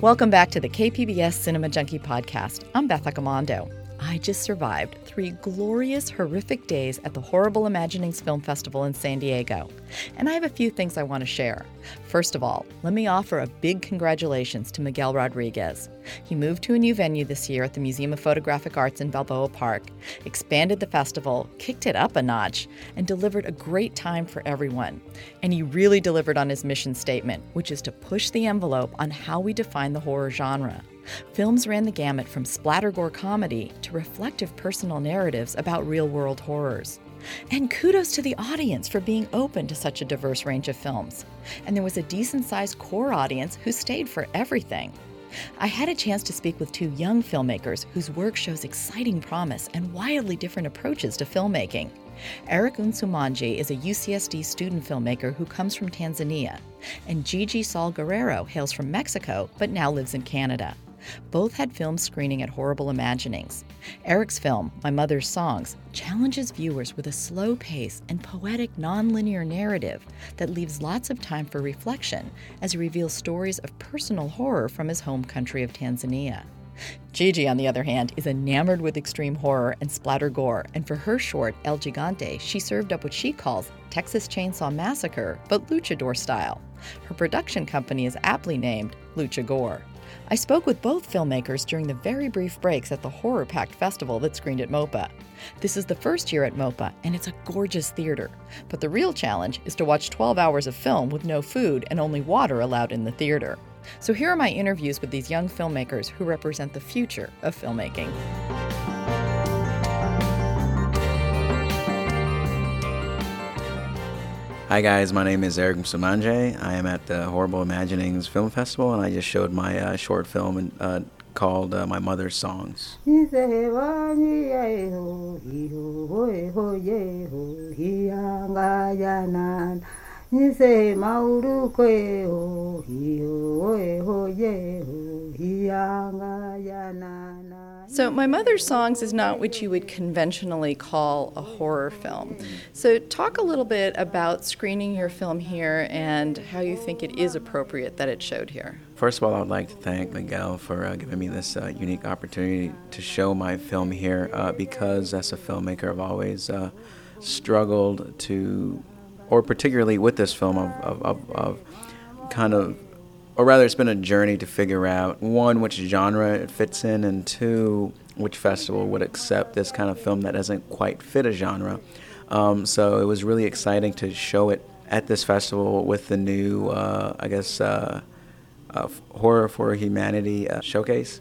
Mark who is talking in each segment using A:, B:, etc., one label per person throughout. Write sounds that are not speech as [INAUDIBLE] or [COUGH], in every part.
A: Welcome back to the KPBS Cinema Junkie podcast. I'm Beth Accomando. I just survived three glorious, horrific days at the Horrible Imaginings Film Festival in San Diego. And I have a few things I want to share. First of all, let me offer a big congratulations to Miguel Rodriguez. He moved to a new venue this year at the Museum of Photographic Arts in Balboa Park, expanded the festival, kicked it up a notch, and delivered a great time for everyone. And he really delivered on his mission statement, which is to push the envelope on how we define the horror genre. Films ran the gamut from splattergore comedy to reflective personal narratives about real world horrors. And kudos to the audience for being open to such a diverse range of films. And there was a decent sized core audience who stayed for everything. I had a chance to speak with two young filmmakers whose work shows exciting promise and wildly different approaches to filmmaking. Eric Msumanje is a UCSD student filmmaker who comes from Tanzania, and Gigi Saul Guerrero hails from Mexico but now lives in Canada. Both had films screening at Horrible Imaginings. Eric's film, My Mother's Songs, challenges viewers with a slow pace and poetic nonlinear narrative that leaves lots of time for reflection as he reveals stories of personal horror from his home country of Tanzania. Gigi, on the other hand, is enamored with extreme horror and splatter gore, and for her short, El Gigante, she served up what she calls Texas Chainsaw Massacre, but luchador style. Her production company is aptly named Luchagore. I spoke with both filmmakers during the very brief breaks at the horror packed festival that screened at MOPA. This is the first year at MOPA, and it's a gorgeous theater. But the real challenge is to watch 12 hours of film with no food and only water allowed in the theater. So here are my interviews with these young filmmakers who represent the future of filmmaking.
B: Hi guys, my name is Eric Msumanje. I am at the Horrible Imaginings Film Festival, and I just showed my uh, short film uh, called uh, My Mother's Songs.
A: So, My Mother's Songs is not what you would conventionally call a horror film. So, talk a little bit about screening your film here and how you think it is appropriate that it showed here.
B: First of all, I would like to thank Miguel for uh, giving me this uh, unique opportunity to show my film here uh, because, as a filmmaker, I've always uh, struggled to or particularly with this film of, of, of, of, kind of or rather it's been a journey to figure out one which genre it fits in and two which festival would accept this kind of film that doesn't quite fit a genre. Um, so it was really exciting to show it at this festival with the new uh, i guess uh, uh, horror for humanity uh, showcase.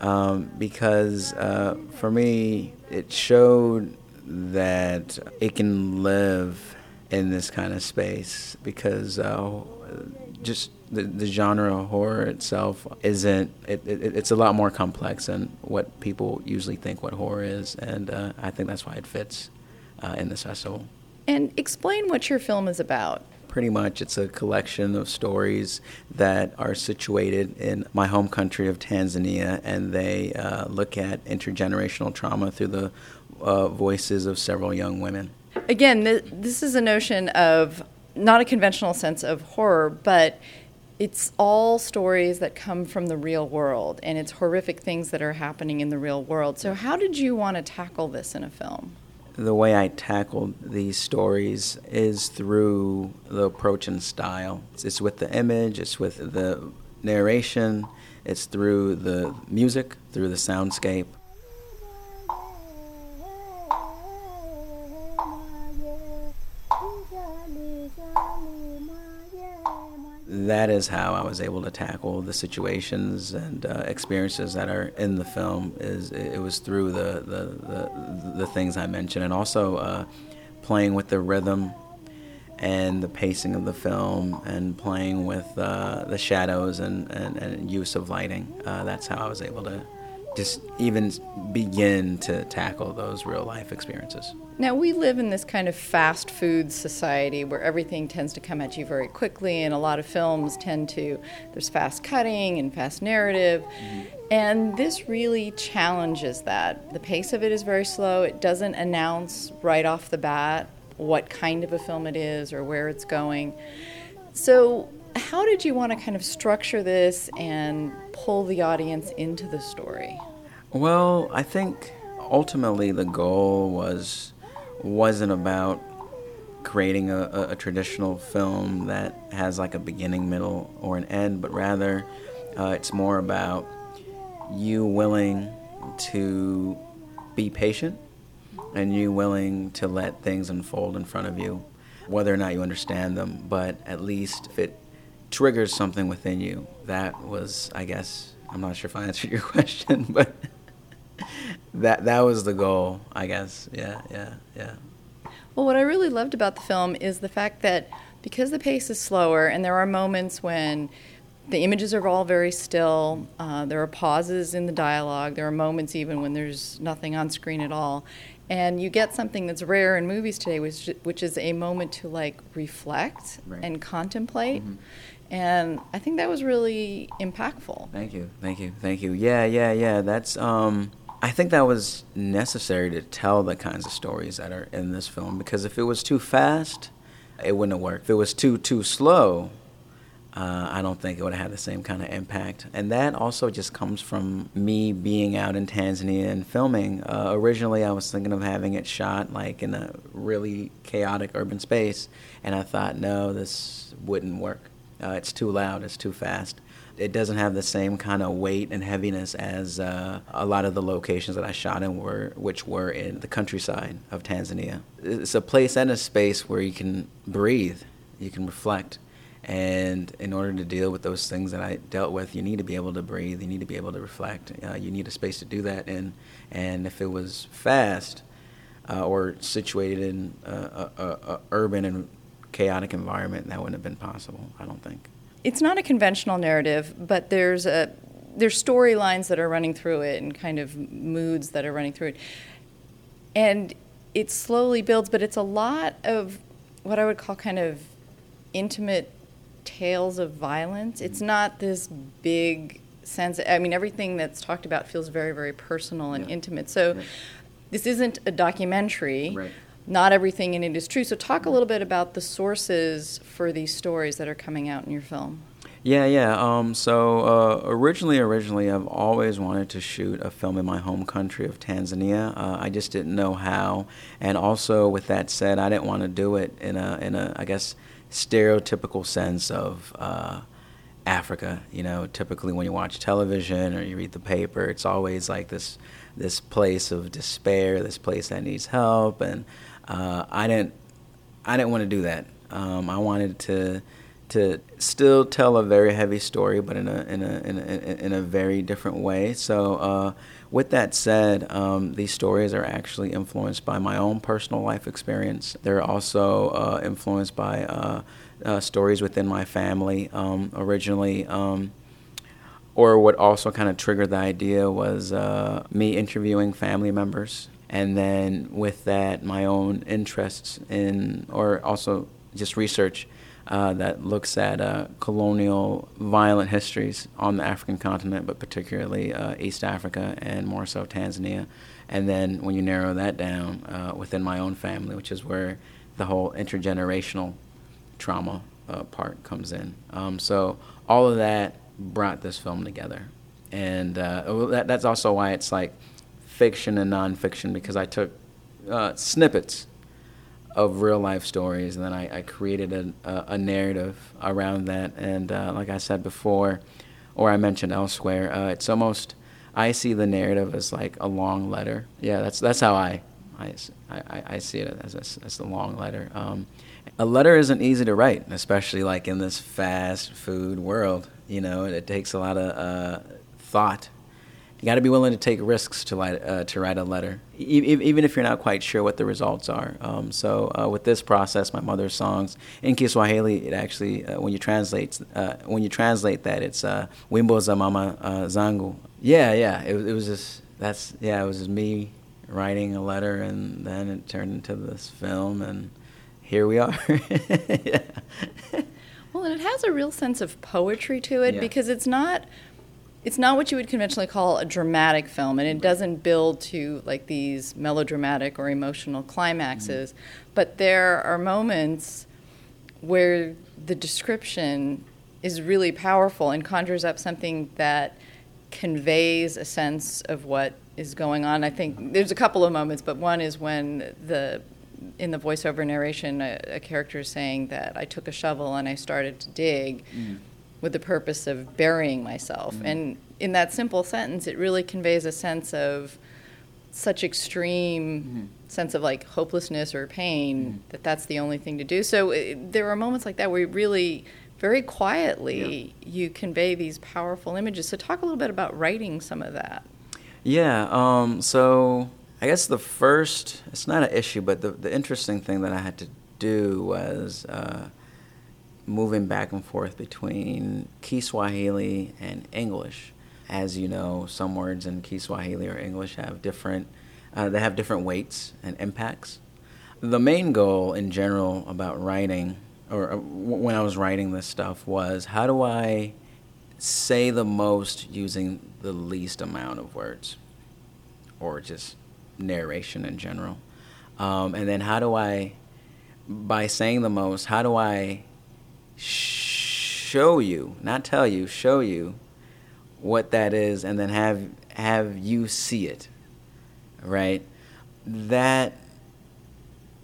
B: Um, because uh, for me it showed that it can live in this kind of space because uh, just the, the genre of horror itself isn't it, it, it's a lot more complex than what people usually think what horror is and uh, i think that's why it fits uh, in this festival
A: and explain what your film is about.
B: Pretty much it's a collection of stories that are situated in my home country of tanzania and they uh, look at intergenerational trauma through the uh, voices of several young women.
A: Again, th- this is a notion of not a conventional sense of horror, but it's all stories that come from the real world, and it's horrific things that are happening in the real world. So, how did you want to tackle this in a film?
B: The way I tackled these stories is through the approach and style. It's with the image, it's with the narration, it's through the music, through the soundscape. That is how I was able to tackle the situations and uh, experiences that are in the film. Is it was through the the, the, the things I mentioned, and also uh, playing with the rhythm and the pacing of the film, and playing with uh, the shadows and, and, and, use of lighting. Uh, that's how I was able to just even begin to tackle those real life experiences.
A: Now, we live in this kind of fast food society where everything tends to come at you very quickly, and a lot of films tend to, there's fast cutting and fast narrative. Mm-hmm. And this really challenges that. The pace of it is very slow, it doesn't announce right off the bat what kind of a film it is or where it's going. So, how did you want to kind of structure this and pull the audience into the story?
B: Well, I think ultimately the goal was wasn't about creating a, a, a, traditional film that has like a beginning, middle, or an end, but rather uh, it's more about you willing to be patient and you willing to let things unfold in front of you, whether or not you understand them, but at least if it triggers something within you. That was, I guess, I'm not sure if I [LAUGHS] answered your question, but that that was the goal, I guess. Yeah, yeah, yeah.
A: Well, what I really loved about the film is the fact that because the pace is slower and there are moments when the images are all very still, uh, there are pauses in the dialogue, there are moments even when there's nothing on screen at all. And you get something that's rare in movies today, which, which is a moment to like reflect right. and contemplate. Mm-hmm. And I think that was really impactful.
B: Thank you, thank you, thank you. Yeah, yeah, yeah. That's um, I think that was necessary to tell the kinds of stories that are in this film because if it was too fast, it wouldn't have worked. If it was too too slow, uh, I don't think it would have had the same kind of impact. And that also just comes from me being out in Tanzania and filming. Uh, originally, I was thinking of having it shot like in a really chaotic urban space, and I thought, no, this wouldn't work. Uh, it's too loud, it's too fast it doesn't have the same kind of weight and heaviness as uh, a lot of the locations that I shot in were, which were in the countryside of Tanzania. It's a place and a space where you can breathe, you can reflect. And in order to deal with those things that I dealt with, you need to be able to breathe. You need to be able to reflect. Uh, you need a space to do that. And and if it was fast, uh, or situated in a, a, a, urban and chaotic environment, that wouldn't have been possible. I don't think
A: it's not a conventional narrative, but there's a there's storylines that are running through it and kind of moods that are running through it. And it slowly builds, but it's a lot of what I would call kind of intimate tales of violence. It's not this big sense. I mean, everything that's talked about feels very, very personal and yeah. intimate. So, right. this isn't a documentary.
B: Right
A: not everything in it is true. So, talk a little bit about the sources for these stories that are coming out in your film.
B: Yeah, yeah. Um, so uh, originally, originally, I've always wanted to shoot a film in my home country of Tanzania. Uh, I just didn't know how, and also with that said, I didn't want to do it in a in a I guess stereotypical sense of. Uh, Africa, you know, typically when you watch television or you read the paper, it's always like this this place of despair, this place that needs help, and uh, I didn't I didn't want to do that. Um, I wanted to to still tell a very heavy story, but in a in a in a, in a very different way. So, uh, with that said, um, these stories are actually influenced by my own personal life experience. They're also uh, influenced by uh, uh stories within my family. Um, originally. Um, or what also kind of triggered the idea was uh, me interviewing family members and then with that my own interests in or also just research uh, that looks at uh, colonial violent histories on the African continent, but particularly uh, East Africa and more so Tanzania. And then when you narrow that down uh, within my own family, which is where the whole intergenerational trauma uh, part comes in. Um, so all of that brought this film together. And uh, that, that's also why it's like fiction and nonfiction because I took uh, snippets of real life stories and then I, I created a, a, a, narrative around that. And uh, like I said before, or I mentioned elsewhere, uh, it's almost I see the narrative as like a long letter. Yeah, that's that's how I I, I, I see it as a, as a long letter. Um, a letter isn't easy to write, especially like in this fast food world. You know, it, it takes a lot of uh, thought you got to be willing to take risks to write, uh, to write a letter, e- even if you're not quite sure what the results are. Um, so uh, with this process, my mother's songs in Kiswahili, it actually uh, when you translate uh, when you translate that, it's uh, "Wimbo za Mama uh, Zangu." Yeah, yeah. It, it was just that's yeah. It was just me writing a letter, and then it turned into this film, and here we are. [LAUGHS] yeah.
A: Well, and it has a real sense of poetry to it
B: yeah.
A: because it's not it's not what you would conventionally call a dramatic film, and it doesn't build to like these melodramatic or emotional climaxes. Mm-hmm. But there are moments where the description is really powerful and conjures up something that conveys a sense of what is going on. I think there's a couple of moments, but one is when the in the voiceover narration, a, a character is saying that I took a shovel and I started to dig mm. With the purpose of burying myself. Mm. And in that simple sentence, it really conveys a sense of such extreme mm sense of like hopelessness or pain mm that that's the only thing to do. So it, there are moments like that where you really very quietly yeah. you convey these powerful images. So talk a little bit about writing some of that.
B: Yeah. Um, so I guess the first, it's not an issue, but the, the interesting thing that I had to do was uh, moving back and forth between Kiswahili and English. As you know, some words in Kiswahili or English have different, uh, they have different weights and impacts. The main goal in general about writing, or uh, when I was writing this stuff, was how do I say the most using the least amount of words or just narration in general. Um, and then how do I, by saying the most, how do I show you, not tell you, show you what that is, and then have have you see it, right? That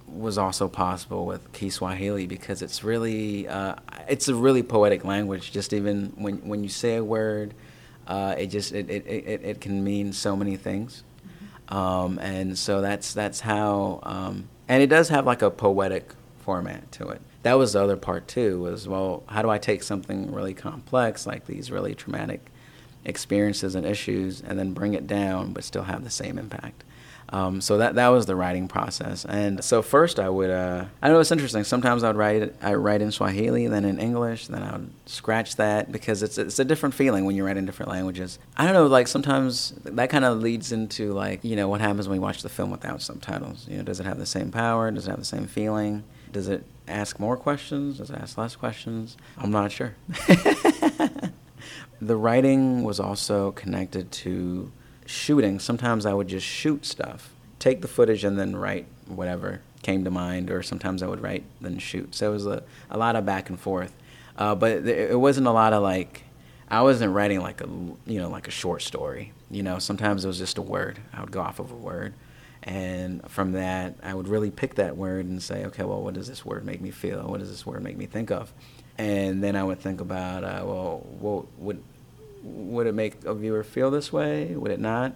B: was also possible with Kiswahili because it's really uh, it's a really poetic language. Just even when when you say a word, uh, it just it, it, it, it can mean so many things. Um, and so that's that's how, um, and it does have like a poetic format to it. That was the other part too. Was well, how do I take something really complex like these really traumatic experiences and issues, and then bring it down, but still have the same impact? Um, so that that was the writing process. And so first I would uh, I know it's interesting. Sometimes I would write I write in Swahili, then in English, then I would scratch that because it's it's a different feeling when you write in different languages. I don't know, like sometimes that kind of leads into like you know what happens when you watch the film without subtitles. You know, does it have the same power? Does it have the same feeling? Does it ask more questions? Does it ask less questions? I'm not sure. [LAUGHS] the writing was also connected to shooting, sometimes I would just shoot stuff, take the footage, and then write whatever came to mind, or sometimes I would write then shoot. So it was a, a lot of back and forth, uh, but it wasn't a lot of like I wasn't writing like a you know like a short story. You know, sometimes it was just a word. I would go off of a word, and from that I would really pick that word and say, okay, well, what does this word make me feel? What does this word make me think of? And then I would think about, uh, well, what would would it make a viewer feel this way? Would it not?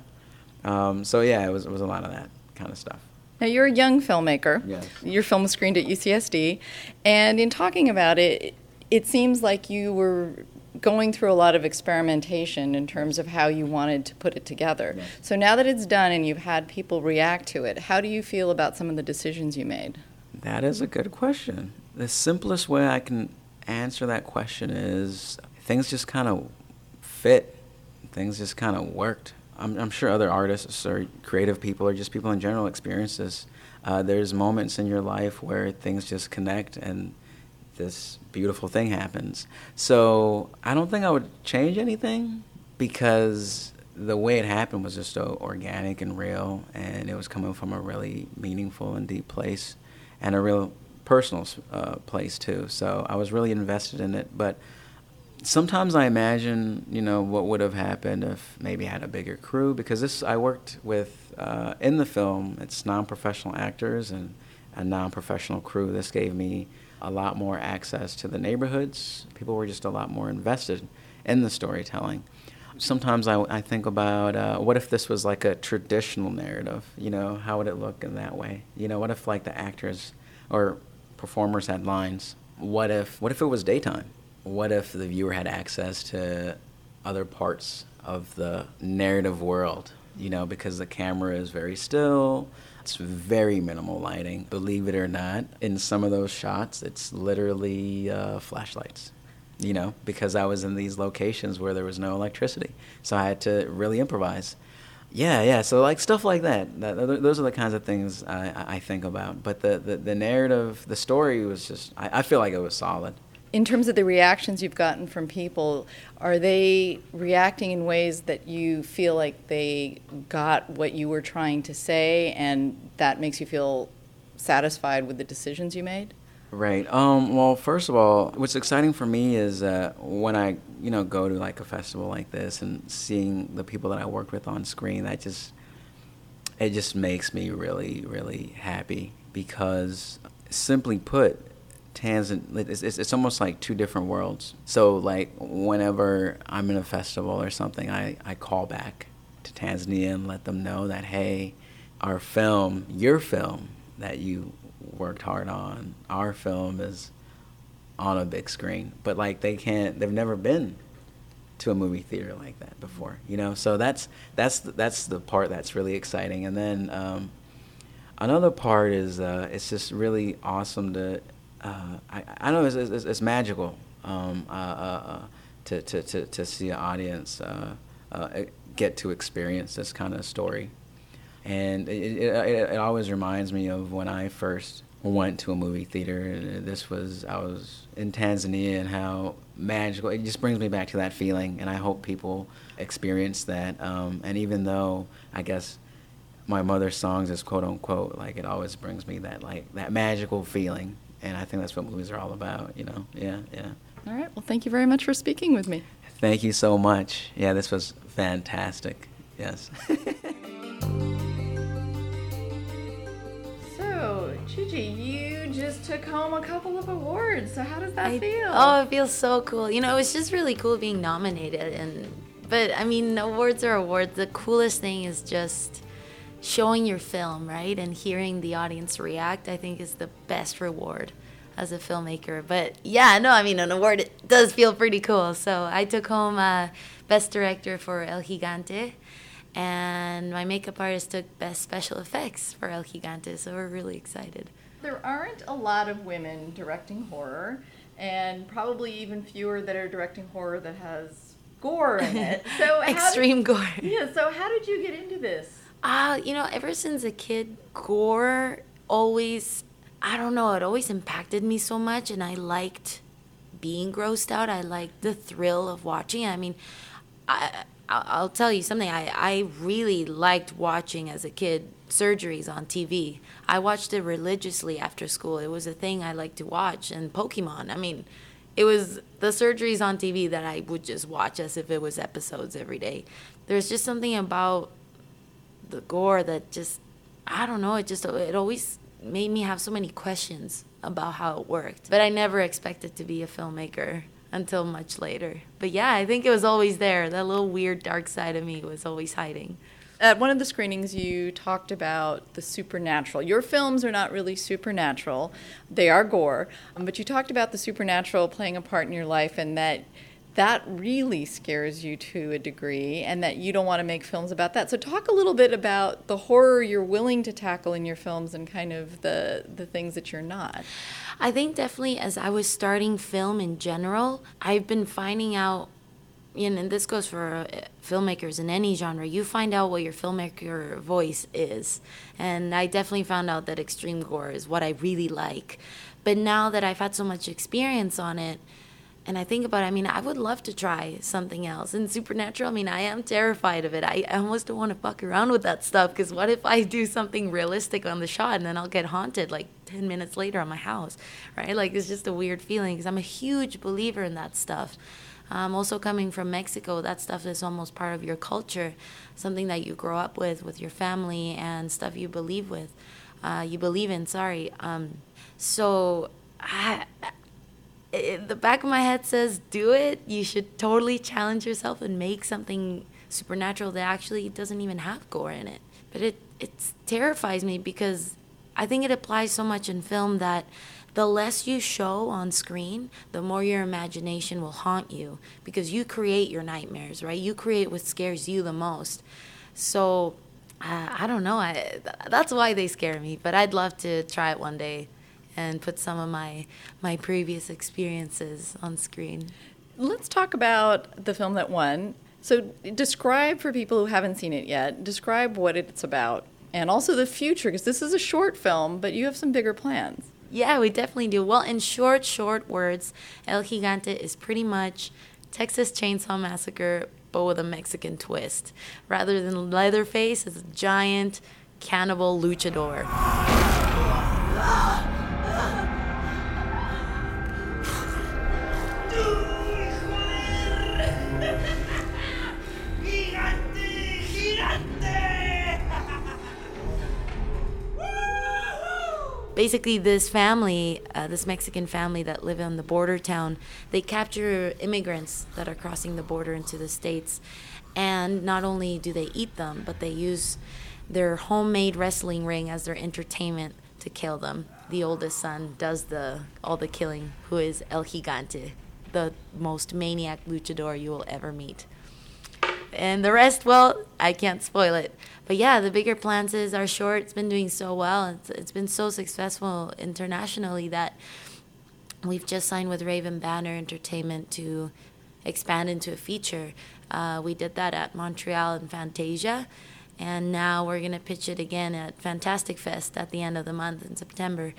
B: Um, so yeah, it was it was a lot of that kind of stuff.
A: Now you're a young filmmaker.
B: Yes.
A: Your film was screened at UCSD, and in talking about it, it seems like you were going through a lot of experimentation in terms of how you wanted to put it together. So now that it's done and you've had people react to it, how do you feel about some of the decisions you made?
B: That is a good question. The simplest way I can answer that question is things just kind of fit. Things just kind of worked. I'm, I'm, sure other artists or creative people or just people in general experience this. Uh, there's moments in your life where things just connect and this beautiful thing happens. So I don't think I would change anything because the way it happened was just so organic and real, and it was coming from a really meaningful and deep place, and a real personal uh, place too. So I was really invested in it, but sometimes I imagine, you know, what would have happened if maybe I had a bigger crew because this I worked with uh, in the film. It's non-professional actors and a non-professional crew. This gave me a lot more access to the neighborhoods. People were just a lot more invested in the storytelling. Sometimes I, I think about uh, what if this was like a traditional narrative? You know, how would it look in that way? You know, what if like the actors or performers had lines? What if what if it was daytime? what if the viewer had access to other parts of the narrative world? You know, because the camera is very still, it's very minimal lighting. Believe it or not, in some of those shots, it's literally uh, flashlights. You know, because I was in these locations where there was no electricity, so I had to really improvise. Yeah, yeah. So like stuff like that. that those are the kinds of things I, I think about. But the, the, the narrative, the story was just. I, I feel like it was solid
A: in terms of the reactions you've gotten from people, are they reacting in ways that you feel like they got what you were trying to say and that makes you feel satisfied with the decisions you made?
B: Right. Um, well, first of all, what's exciting for me is when I, you know, go to like a festival like this and seeing the people that I worked with on screen. That just, it just makes me really, really happy because, simply put, Tanzania, it's, it's, it's almost like two different worlds. So, like, whenever I'm in a festival or something, I, I call back to Tanzania and let them know that, hey, our film, your film that you worked hard on, our film is on a big screen. But, like, they can't, they've never been to a movie theater like that before, you know? So that's, that's, that's the part that's really exciting. And then, um, another part is, uh, it's just really awesome to, uh, I, I know it's, it's, it's magical um, uh, uh, uh, to, to, to, to see an audience uh, get to experience this kind of story. And it, it, it, always reminds me of when I first went to a movie theater. This was, I was in Tanzania and how magical, it just brings me back to that feeling. And I hope people experience that. Um, and even though, I guess, my mother's songs is quote unquote, like it always brings me that, like, that magical feeling and I think that's what movies are all about, you know? Yeah, yeah.
A: All right. Well, thank you very much for speaking with me.
B: Thank you so much. Yeah, this was fantastic. Yes. [LAUGHS]
A: so, Gigi, you just took home a couple of awards. So, how does that
C: I,
A: feel?
C: Oh, it feels so cool. You know, it was just really cool being nominated and but I mean, awards are awards. The coolest thing is just showing your film, right, and hearing the audience react, I think is the best reward as a filmmaker. But yeah, no, I mean, an award it does feel pretty cool. So I took home uh, Best Director for El Gigante, and my makeup artist took Best Special Effects for El Gigante. So we're really excited.
A: There aren't a lot of women directing horror, and probably even fewer that are directing horror that has gore in it. [LAUGHS]
C: So extreme
A: did,
C: gore.
A: Yeah. So how did you get into this?
C: Uh, you know, ever since a kid, gore always, I don't know, it always impacted me so much, and I liked being grossed out. I liked the thrill of watching. I mean, I, I'll tell you something. I, I really liked watching as a kid surgeries on TV. I watched it religiously after school. It was a thing I liked to watch. And Pokemon, I mean, it was the surgeries on TV that I would just watch as if it was episodes every day. There's just something about the gore that just I don't know. It just it always made me have so many questions about how it worked. But I never expected to be a filmmaker until much later. But yeah, I think it was always there. That little weird dark side of me was always hiding.
A: At one of the screenings, you talked about the supernatural. Your films are not really supernatural, they are gore. Um, but you talked about the supernatural playing a part in your life and that that really scares you to a degree and that you don't want to make films about that. So talk a little bit about the horror you're willing to tackle in your films and kind of the the things that you're not.
C: I think definitely as I was starting film in general, I've been finding out and this goes for uh, filmmakers in any genre, you find out what your filmmaker voice is. And I definitely found out that extreme gore is what I really like. But now that I've had so much experience on it, and I think about it, I mean, I would love to try something else. And Supernatural, I mean, I am terrified of it. I, I almost don't want to fuck around with that stuff because what if I do something realistic on the shot and then I'll get haunted like 10 minutes later on my house, right? Like, it's just a weird feeling because I'm a huge believer in that stuff. Um, also, coming from Mexico, that stuff is almost part of your culture, something that you grow up with, with your family, and stuff you believe with, uh, you believe in. Sorry. Um, so I, it, the back of my head says do it. You should totally challenge yourself and make something supernatural that actually doesn't even have gore in it. But it it terrifies me because i think it applies so much in film that the less you show on screen the more your imagination will haunt you because you create your nightmares right? You create what scares you the most. So uh, i don't know. I, that's why they scare me but i'd love to try it one day and put some of my my previous experiences on screen.
A: Let's talk about the film that won. So, describe for people who haven't seen it yet, describe what it's about and also the future, because this is a short film, but you have some bigger plans.
C: Yeah, we definitely do. Well, in short, short words, El Gigante is pretty much Texas Chainsaw Massacre, but with a Mexican twist. Rather than Leatherface, it's a giant cannibal luchador basically this family uh, this mexican family that live in the border town they capture immigrants that are crossing the border into the states. And not only do they eat them but they use their homemade wrestling ring as their entertainment to kill them. The oldest son does the all the killing, who is El Gigante, the most maniac luchador you will ever meet. And the rest, well, I can't spoil it. But yeah, the bigger plans is our short. It's been doing so well. It's, it's been so successful internationally that we've just signed with Raven Banner Entertainment to expand into a feature. Uh, we did that at Montreal and Fantasia and now we're going to pitch it again at Fantastic Fest at the end of the month in September.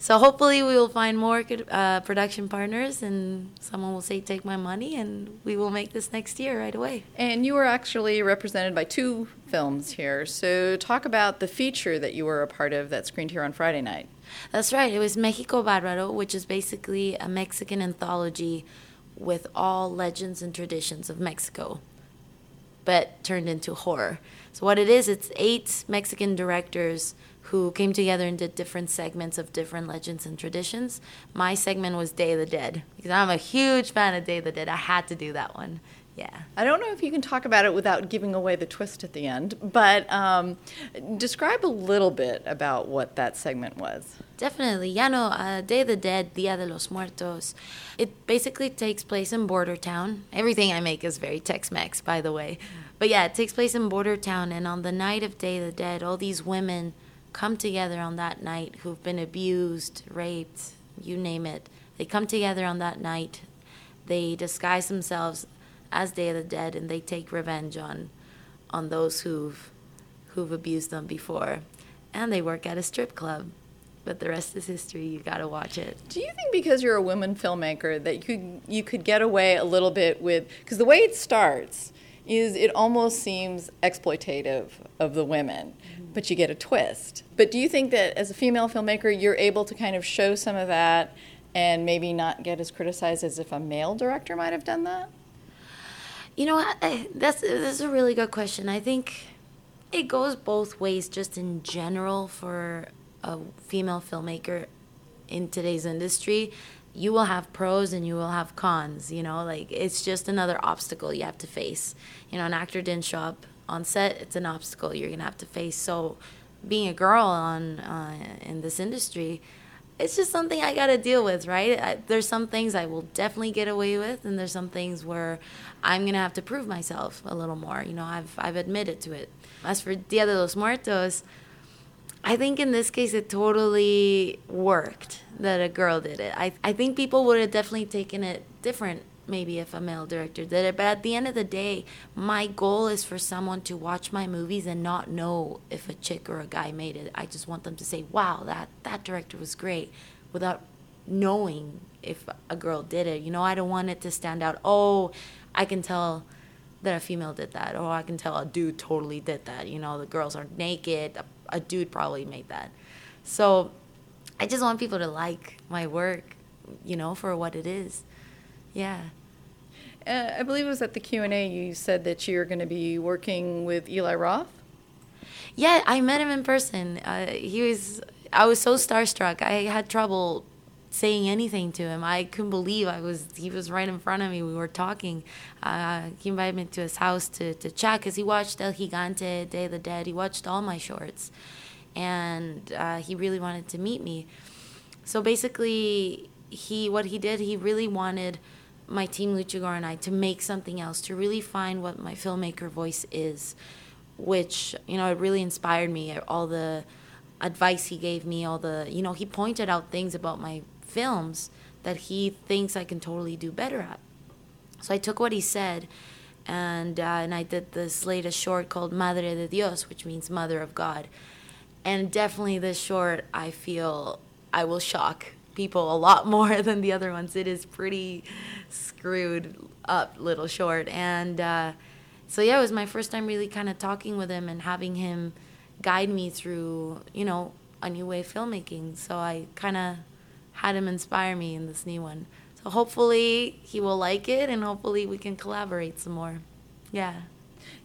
C: So hopefully we will find more uh, production partners, and someone will say, "Take my money," and we will make this next year right away.
A: And you were actually represented by two films here. So talk about the feature that you were a part of that screened here on Friday night.
C: That's right. It was Mexico Bárbaro, which is basically a Mexican anthology with all legends and traditions of Mexico, but turned into horror. So what it is, it's eight Mexican directors who came together and did different segments of different legends and traditions. My segment was Day of the Dead because I'm a huge fan of Day of the Dead. I had to do that one. Yeah.
A: I don't know if you can talk about it without giving away the twist at the end, but um, describe a little bit about what that segment was.
C: Definitely. Yeah, no, uh, Day of the Dead, Dia de los Muertos. It basically takes place in Border Town. Everything I make is very Tex Mex, by the way. But yeah, it takes place in Border Town, and on the night of Day of the Dead, all these women come together on that night who've been abused, raped, you name it. They come together on that night. They disguise themselves as Day of the Dead, and they take revenge on on those who've who've abused them before. And they work at a strip club. But the rest is history. You got to watch it.
A: Do you think because you're a woman filmmaker that you you could get away a little bit with because the way it starts is it almost seems exploitative of the women, mm-hmm. but you get a twist. But do you think that as a female filmmaker, you're able to kind of show some of that and maybe not get as criticized as if a male director might have done that?
C: You know, I, that's that's a really good question. I think it goes both ways, just in general, for a female filmmaker in today's industry you will have pros and you will have cons you know like it's just another obstacle you have to face. You know an actor didn't show up on set it's an obstacle you're gonna have to face. So being a girl on uh, in this industry it's just something i gotta deal with right? I, there's some things i will definitely get away with and there's some things where i'm gonna have to prove myself a little more you know i've, I've admitted to it. As for dia de los muertos I think in this case it totally worked that a girl did it. I, I think people would have definitely taken it different maybe if a male director did it. But at the end of the day, my goal is for someone to watch my movies and not know if a chick or a guy made it. I just want them to say, wow, that, that director was great without knowing if a girl did it. You know, I don't want it to stand out, oh, I can tell that a female did that, or I can tell a dude totally did that. You know, the girls are naked, a a dude probably made that. So I just want people to like my work, you know, for what it is. Yeah.
A: Uh, I believe it was at the Q&A you said that you're going to be working with Eli Roth.
C: Yeah, I met him in person. Uh, he was I was so starstruck. I had trouble saying anything to him. I couldn't believe I was he was right in front of me. We were talking. Uh, he invited me to his house to to chat because he watched El Gigante, Day of the Dead. He watched all my shorts, and uh, he really wanted to meet me. So basically, he what he did he really wanted my team Luchagore and I to make something else to really find what my filmmaker voice is, which you know it really inspired me. All the advice he gave me, all the you know he pointed out things about my films that he thinks I can totally do better at. So I took what he said and uh, and I did this latest short called Madre de Dios, which means Mother of God. And definitely this short, I feel I will shock people a lot [LAUGHS] more than the other ones. It is pretty screwed up little short. And uh, so yeah, it was my first time really kind of talking with him and having him guide me through, you know, a new way of filmmaking. So I kind of had him inspire me in this new one. So hopefully he will like it and hopefully we can collaborate some more. Yeah.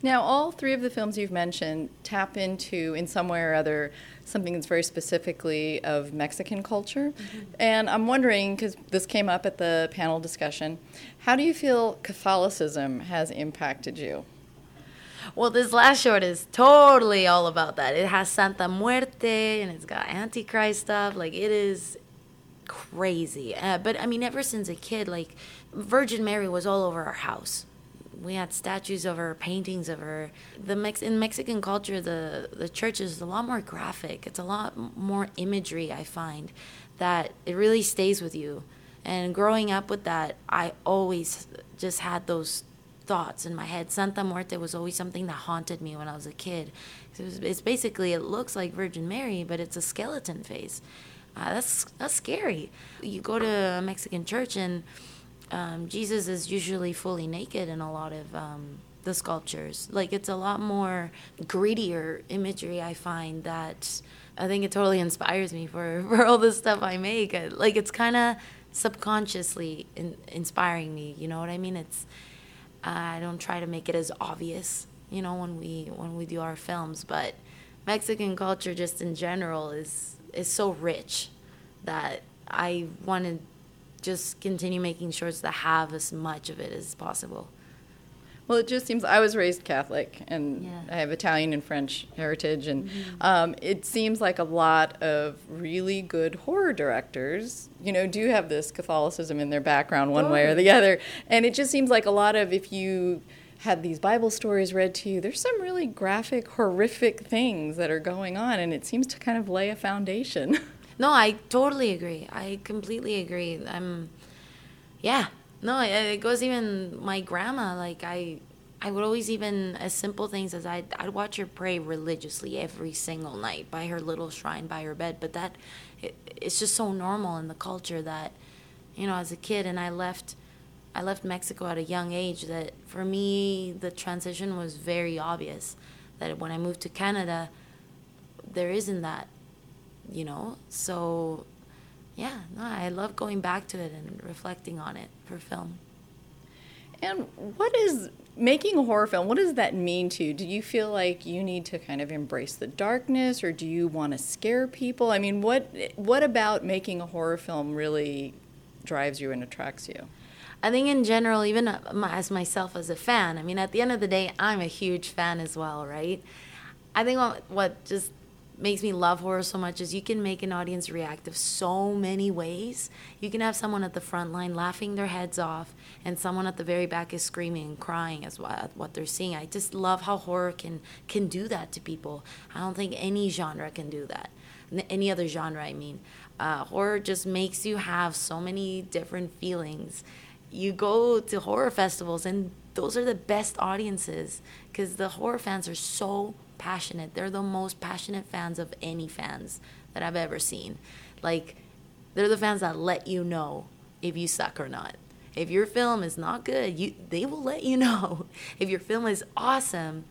A: Now, all three of the films you've mentioned tap into, in some way or other, something that's very specifically of Mexican culture. Mm-hmm. And I'm wondering, because this came up at the panel discussion, how do you feel Catholicism has impacted you?
C: Well, this last short is totally all about that. It has Santa Muerte and it's got Antichrist stuff. Like, it is crazy. Uh, but I mean, ever since a kid, like, Virgin Mary was all over our house we had statues of her, paintings of her. The Mex- in Mexican culture, the the church is a lot more graphic. It's a lot more imagery. I find that it really stays with you. And growing up with that, I always just had those thoughts in my head. Santa Muerte was always something that haunted me when I was a kid. It was, it's basically it looks like Virgin Mary, but it's a skeleton face. Uh, that's that's scary. You go to a Mexican church and um, Jesus is usually fully naked in a lot of um, the sculptures. Like it's a lot more grittier imagery. I find that I think it totally inspires me for [LAUGHS] for all the stuff I make. Like it's kind of subconsciously in, inspiring me. You know what I mean? It's I don't try to make it as obvious. You know when we when we do our films, but Mexican culture just in general is is so rich that I wanted just continue making shorts that have as much of it as possible.
A: Well, it just seems I was raised Catholic, and yeah. I have Italian and French heritage, and mm-hmm. um, it seems like a lot of really good horror directors, you know, do have this Catholicism in their background, one way or the other, and it just seems like a lot of if you had these Bible stories read to you, there's some really graphic, horrific things that are going on, and it seems to kind of lay a foundation. [LAUGHS]
C: No, I totally agree. I completely agree. I'm, yeah. No, it goes even my grandma. Like I, I would always even as simple things as I'd I'd watch her pray religiously every single night by her little shrine by her bed. But that, it, it's just so normal in the culture that, you know, as a kid, and I left. I left Mexico at a young age that for me the transition was very obvious that when I moved to Canada there isn't that you know? So, yeah, no, I love going back to it and reflecting on it for film.
A: And what is making a horror film? What does that mean to you? Do you feel like you need to kind of embrace the darkness, or do you want to scare people? I mean, what what about making a horror film really drives you and attracts you?
C: I think in general, even uh, as myself as a fan, I mean, at the end of the day, I'm a huge fan as well, right? I think what, what just makes me love horror so much is you can make an audience reactive so many ways. You can have someone at the front line laughing their heads off, and someone at the very back is screaming and crying as well at what they're seeing. I just love how horror can can do that to people. I don't think any genre can do that. Any other genre, I mean. Uh, horror just makes you have so many different feelings. You go to horror festivals, and those are the best audiences because the horror fans are so passionate. They're the most passionate fans of any fans that I've ever seen. Like, they're the fans that let you know if you suck or not. If your film is not good, you they will let you [LAUGHS] know. If your film is awesome,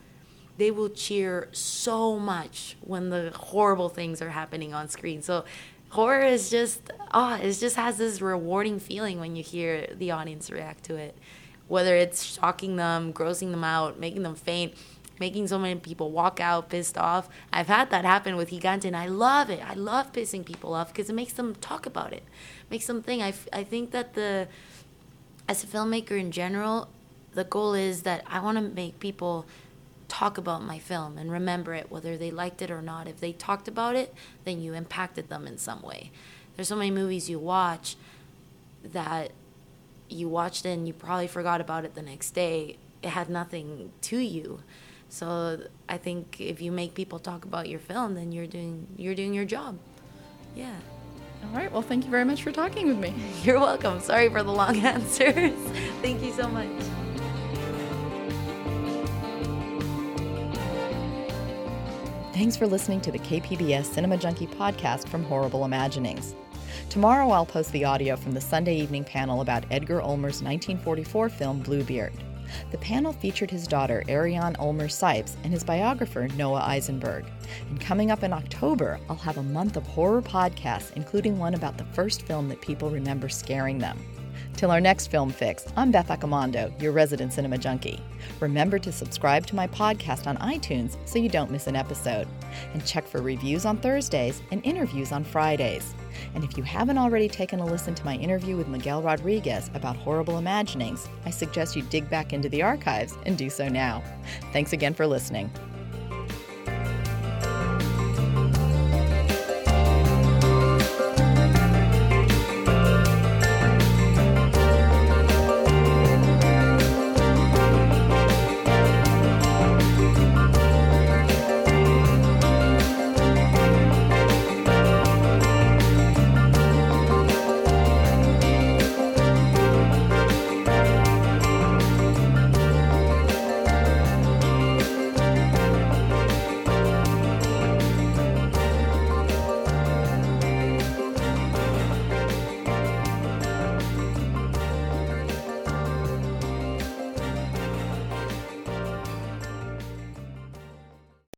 C: they will cheer so much when the horrible things are happening on screen. So horror is just ah, oh, it just has this rewarding feeling when you hear the audience react to it. Whether it's shocking them, grossing them out, making them faint making so many people walk out pissed off. I've had that happen with Gigante, and I love it. I love pissing people off because it makes them talk about it, makes them think. I, f- I think that the, as a filmmaker in general, the goal is that I want to make people talk about my film and remember it, whether they liked it or not. If they talked about it, then you impacted them in some way. There's so many movies you watch that you watched and you probably forgot about it the next day. It had nothing to you. So I think if you make people talk about your film, then you're doing you're doing your job. Yeah.
A: All right. Well, thank you very much for talking with me. [LAUGHS]
C: You're welcome. Sorry for the long [LAUGHS] answers. thank you so much.
A: Thanks for listening to the KPBS Cinema Junkie podcast from Horrible Imaginings. Tomorrow I'll post the audio from the Sunday evening panel about Edgar Ulmer's 1944 film Bluebeard. The panel featured his daughter, Ariane Ulmer Cipes, and his biographer, Noah Isenberg. And coming up in October, I'll have a month of horror podcasts, including one about the first film that people remember scaring them. Till our next film fix, I'm Beth Accomando, your resident cinema junkie. Remember to subscribe to my podcast on iTunes so you don't miss an episode. And check for reviews on Thursdays and interviews on Fridays. And if you haven't already taken a listen to my interview with Miguel Rodriguez about horrible imaginings, I suggest you dig back into the archives and do so now. Thanks again for listening.